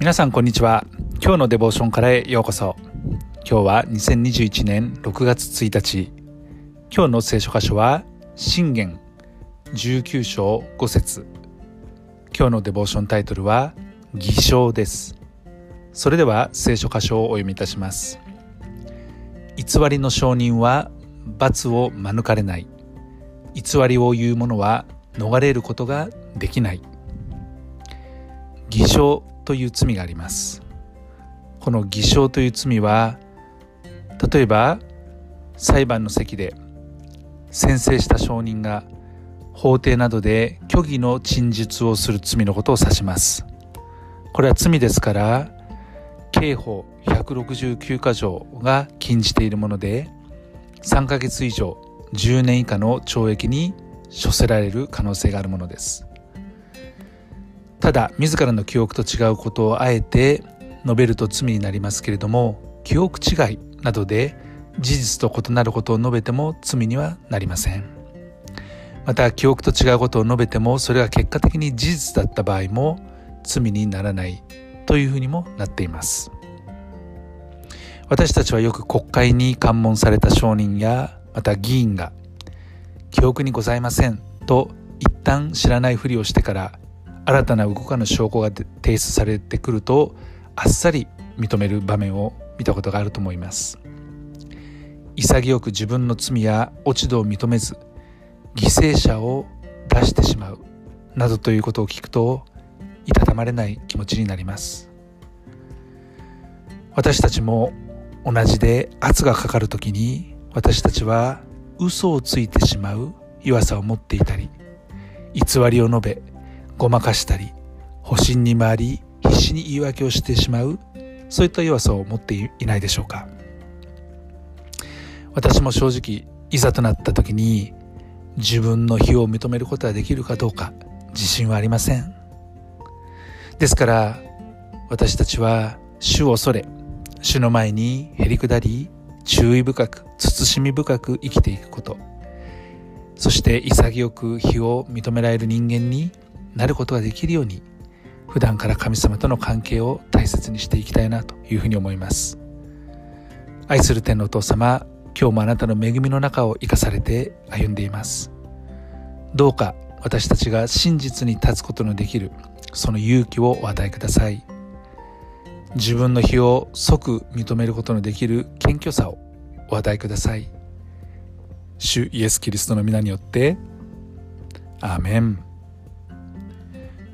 皆さんこんにちは。今日のデボーションからへようこそ。今日は2021年6月1日。今日の聖書箇所は信玄19章5節。今日のデボーションタイトルは偽証です。それでは聖書箇所をお読みいたします。偽りの証人は罰を免れない。偽りを言う者は逃れることができない。偽証という罪があります。この偽証という罪は例えば裁判の席で宣誓した証人が法廷などで虚偽の陳述をする罪のことを指します。これは罪ですから刑法169箇条が禁じているもので3ヶ月以上10年以下の懲役に処せられる可能性があるものです。ただ自らの記憶と違うことをあえて述べると罪になりますけれども記憶違いなどで事実と異なることを述べても罪にはなりません。また記憶と違うことを述べてもそれが結果的に事実だった場合も罪にならないというふうにもなっています。私たちはよく国会に喚問された証人やまた議員が記憶にございませんと一旦知らないふりをしてから新たな動かぬ証拠が提出されてくるとあっさり認める場面を見たことがあると思います。潔く自分の罪や落ち度を認めず犠牲者を出してしまうなどということを聞くといたたまれない気持ちになります。私たちも同じで圧がかかる時に私たちは嘘をついてしまう弱さを持っていたり偽りを述べごまかしたり保身に回り必死に言い訳をしてしまうそういった弱さを持っていないでしょうか。私も正直いざとなった時に自分の非を認めることができるかどうか自信はありません。ですから私たちは主を恐れ主の前にへりくだり注意深く慎み深く生きていくこと。そして潔く非を認められる人間になることができるように普段から神様との関係を大切にしていきたいなというふうに思います。愛する天のお父様今日もあなたの恵みの中を生かされて歩んでいます。どうか私たちが真実に立つことのできるその勇気をお与えください。自分の非を即認めることのできる謙虚さをお与えください。主イエス・キリストの皆によってアーメン。